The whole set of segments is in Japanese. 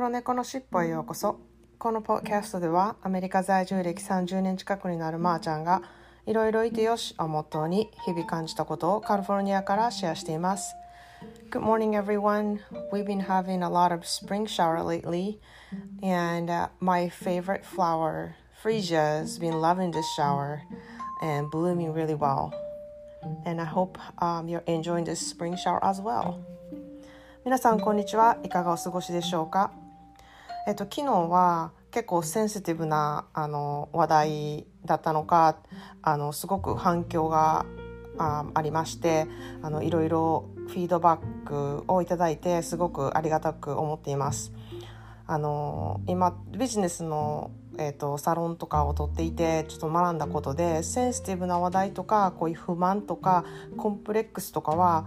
黒猫のしっぽへようこそこのポッキャストではアメリカ在住歴30年近くになるまーちゃんがいろいろいてよしをモットーに日々感じたことをカリフォルニアからシェアしています Good morning everyone We've been having a lot of spring shower lately and、uh, my favorite flower Freesia has been loving this shower and blooming really well and I hope、um, you're enjoying this spring shower as well 皆さんこんにちはいかがお過ごしでしょうかえっと昨日は結構センシティブなあの話題だったのかあのすごく反響があありましてあのいろいろフィードバックをいただいてすごくありがたく思っていますあの今ビジネスの、えーと、サロンとかを取っていてちょっと学んだことでセンシティブな話題とかこういう不満とかコンプレックスとかは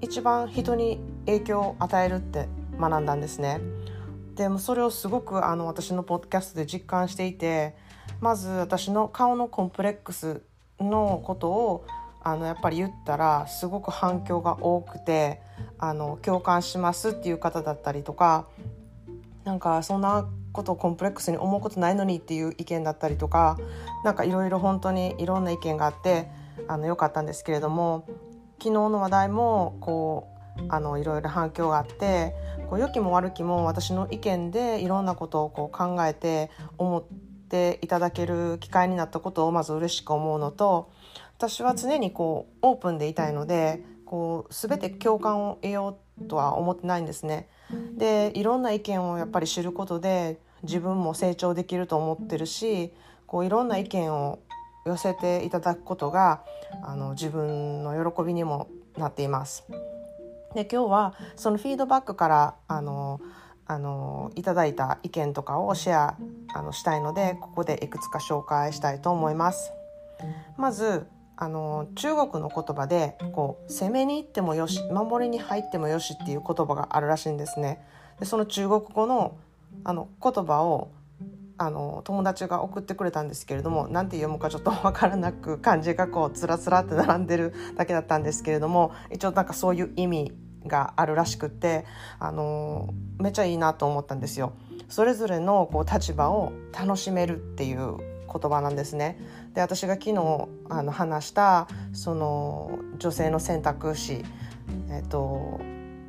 一番人に影響を与えるって学んだんですね。でもそれをすごくあの私のポッドキャストで実感していてまず私の顔のコンプレックスのことをあのやっぱり言ったらすごく反響が多くてあの共感しますっていう方だったりとかなんかそんなことをコンプレックスに思うことないのにっていう意見だったりとか何かいろいろ本当にいろんな意見があってあの良かったんですけれども昨日の話題もこうあのいろいろ反響があってこう良きも悪きも私の意見でいろんなことをこう考えて思っていただける機会になったことをまず嬉しく思うのと私は常にこうオープンでいたいのでこう全て共感を得ようとは思ってないんですね。でいろんな意見をやっぱり知ることで自分も成長できると思ってるしこういろんな意見を寄せていただくことがあの自分の喜びにもなっています。で今日はそのフィードバックからあのあのいただいた意見とかをシェアあのしたいのでここでいくつか紹介したいと思います。まずあの中国の言葉でこう攻めに行ってもよし守りに入ってもよしっていう言葉があるらしいんですね。でその中国語のあの言葉をあの友達が送ってくれたんですけれども何て読むかちょっと分からなく漢字がこうつらつらって並んでるだけだったんですけれども一応なんかそういう意味があるらしくってあのめっちゃいいなと思ったんですよ。それぞれのこう立場を楽しめるっていう言葉なんですね。で私が昨日あの話したその女性の選択肢、えっと、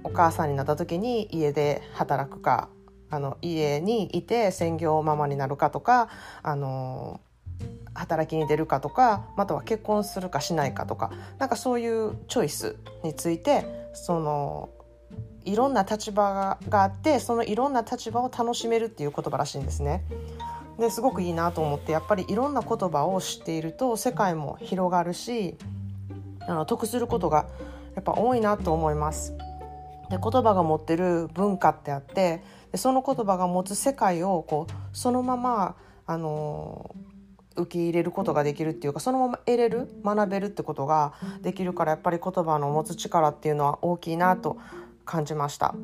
お母さんになった時に家で働くかあの家にいて専業ママになるかとかあの働きに出るかとかまたは結婚するかしないかとかなんかそういうチョイスについてそのいろんな立場があってそのいろんな立場を楽しめるっていう言葉らしいんですね。ですごくいいなと思ってやっぱりいろんな言葉を知っていると世界も広がるしあの得することがやっぱ多いなと思います。で言葉が持ってる文化ってあってでその言葉が持つ世界をこうそのままあの受け入れることができるっていうかそのまま得れる学べるってことができるからやっぱり言葉の持つ力っていうのは大きいなと感じました。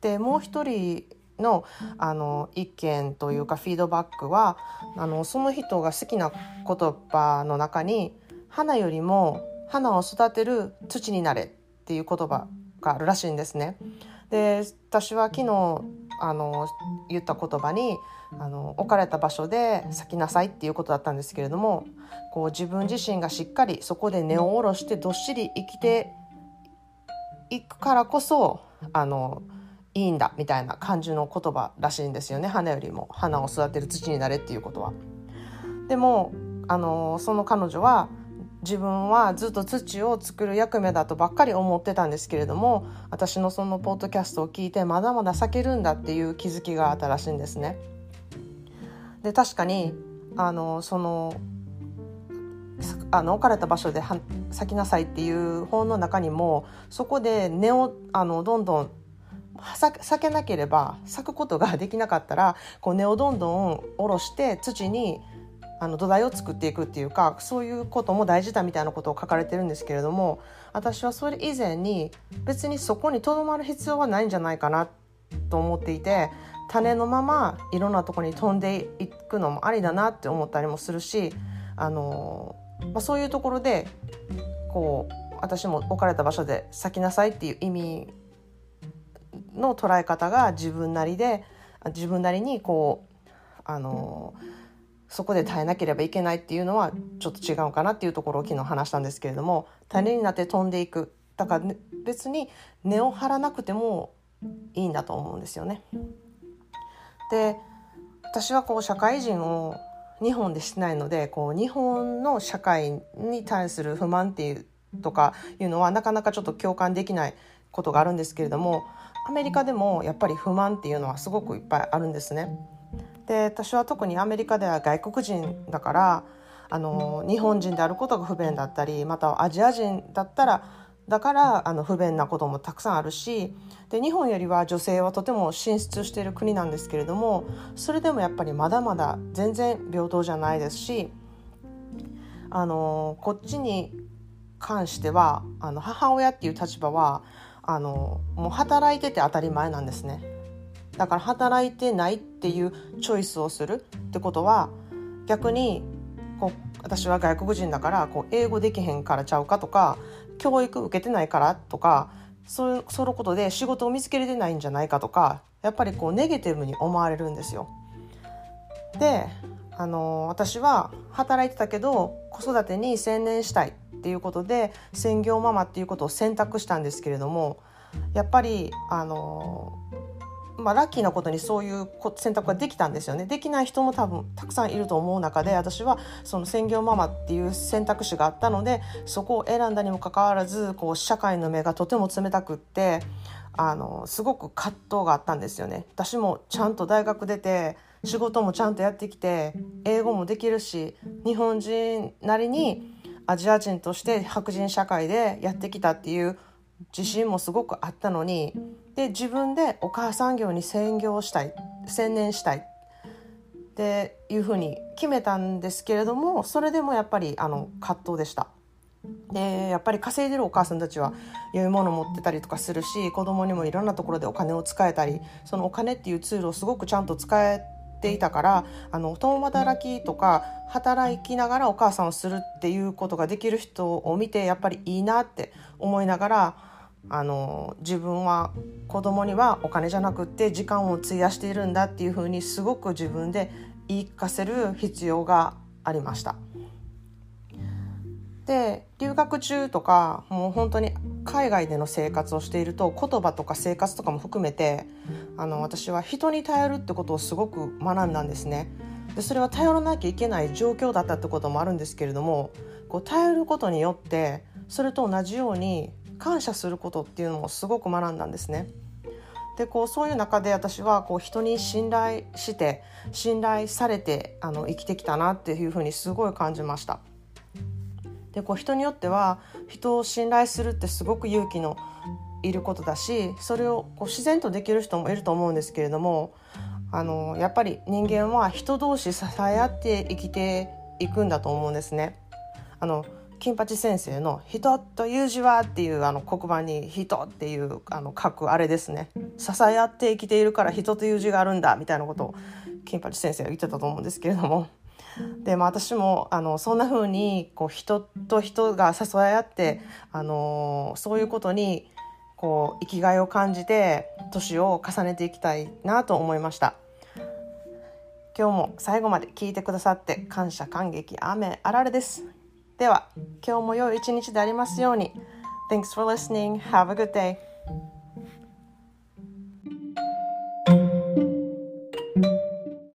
でもう一人のあの意見というかフィードバックはあのその人が好きな言葉の中に「花よりも花を育てる土になれ」っていう言葉があるらしいんですね。で私は昨日あの言った言葉にあの置かれた場所で咲きなさいっていうことだったんですけれどもこう自分自身がしっかりそこで根を下ろしてどっしり生きていくからこそあのいいんだみたいな感じの言葉らしいんですよね。花よりも。花を育てる土になれっていうことは。でもあのその彼女は自分はずっと土を作る役目だとばっかり思ってたんですけれども私のそのポッドキャストを聞いてまだまだ咲けるんだっていう気づきがあったらしいんですね。で確かにあのそのあの置かれた場所で咲きなさいっていう本の中にもそこで根をあのどんどん咲けなければ咲くことができなかったらこう根をどんどん下ろして土にあの土台を作っていくっていうかそういうことも大事だみたいなことを書かれてるんですけれども私はそれ以前に別にそこにとどまる必要はないんじゃないかなと思っていて種のままいろんなとこに飛んでいくのもありだなって思ったりもするしあの、まあ、そういうところでこう私も置かれた場所で咲きなさいっていう意味の捉え方が自分なりで自分なりにこうあのそこで耐えなければいけないっていうのはちょっと違うかなっていうところを昨日話したんですけれども種になって飛んでいくだから、ね、別に根を張らなくてもいいんだと思うんですよね。で私はこう社会人を日本でしてないのでこう日本の社会に対する不満っていうとかいうのはなかなかちょっと共感できないことがあるんですけれどもアメリカでもやっぱり不満っていうのはすごくいっぱいあるんですね。で私は特にアメリカでは外国人だからあの日本人であることが不便だったりまたはアジア人だったらだからあの不便なこともたくさんあるしで日本よりは女性はとても進出している国なんですけれどもそれでもやっぱりまだまだ全然平等じゃないですしあのこっちに関してはあの母親っていう立場はあのもう働いてて当たり前なんですねだから働いてないっていうチョイスをするってことは逆にこう私は外国人だからこう英語できへんからちゃうかとか教育受けてないからとかそうそのことで仕事を見つけれてないんじゃないかとかやっぱりこうネガティブに思われるんですよ。であの私は働いてたけど子育てに専念したいっていうことで専業ママっていうことを選択したんですけれどもやっぱりあのまあ、ラッキーなことにそういう選択ができたんですよね。できない人も多分たくさんいると思う中で私はその専業ママっていう選択肢があったのでそこを選んだにもかかわらずこう社会の目がとても冷たくってあのすごく葛藤があったんですよね。私もちゃんと大学出て仕事もちゃんとやってきて英語もできるし日本人なりにアジア人として白人社会でやってきたっていう自信もすごくあったのにで自分でお母さん業に専業したい専念したいっていうふうに決めたんですけれどもそれでもやっぱりあの葛藤でした。でやっぱり稼いでるお母さんたちは良いもの持ってたりとかするし子供にもいろんなところでお金を使えたりそのお金っていうツールをすごくちゃんと使えていたからあの共働きとか働きながらお母さんをするっていうことができる人を見てやっぱりいいなって思いながらあの自分は子供にはお金じゃなくって時間を費やしているんだっていうふうにすごく自分で言い聞かせる必要がありました。で留学中とかもう本当に海外での生活をしていると言葉とか生活とかも含めてあの私は人に頼るってことをすごく学んだんですね。でそれは頼らなきゃいけない状況だったってこともあるんですけれどもこう頼ることによってそれと同じように感謝することっていうのもすごく学んだんですね。でこうそういう中で私はこう人に信頼して信頼されてあの生きてきたなっていうふうにすごい感じました。でこう人によっては人を信頼するってすごく勇気のいることだしそれをこう自然とできる人もいると思うんですけれどもあのやっぱり人間は人同士支え合って生きていくんだと思うんですね。あの金八先生の「人という字は」っていうあの黒板に「人」っていうあの書くあれですね支え合って生きているから人という字があるんだみたいなことを金八先生は言ってたと思うんですけれどもで、まあ、私もあのそんな風にこう人と人が支え合ってあのそういうことにこう生きがいを感じて年を重ねていきたいなと思いました。今日も最後まで聞いてくださって感謝感激雨あられです。では、今日も良い一日でありますように。Thanks for listening. Have a good day.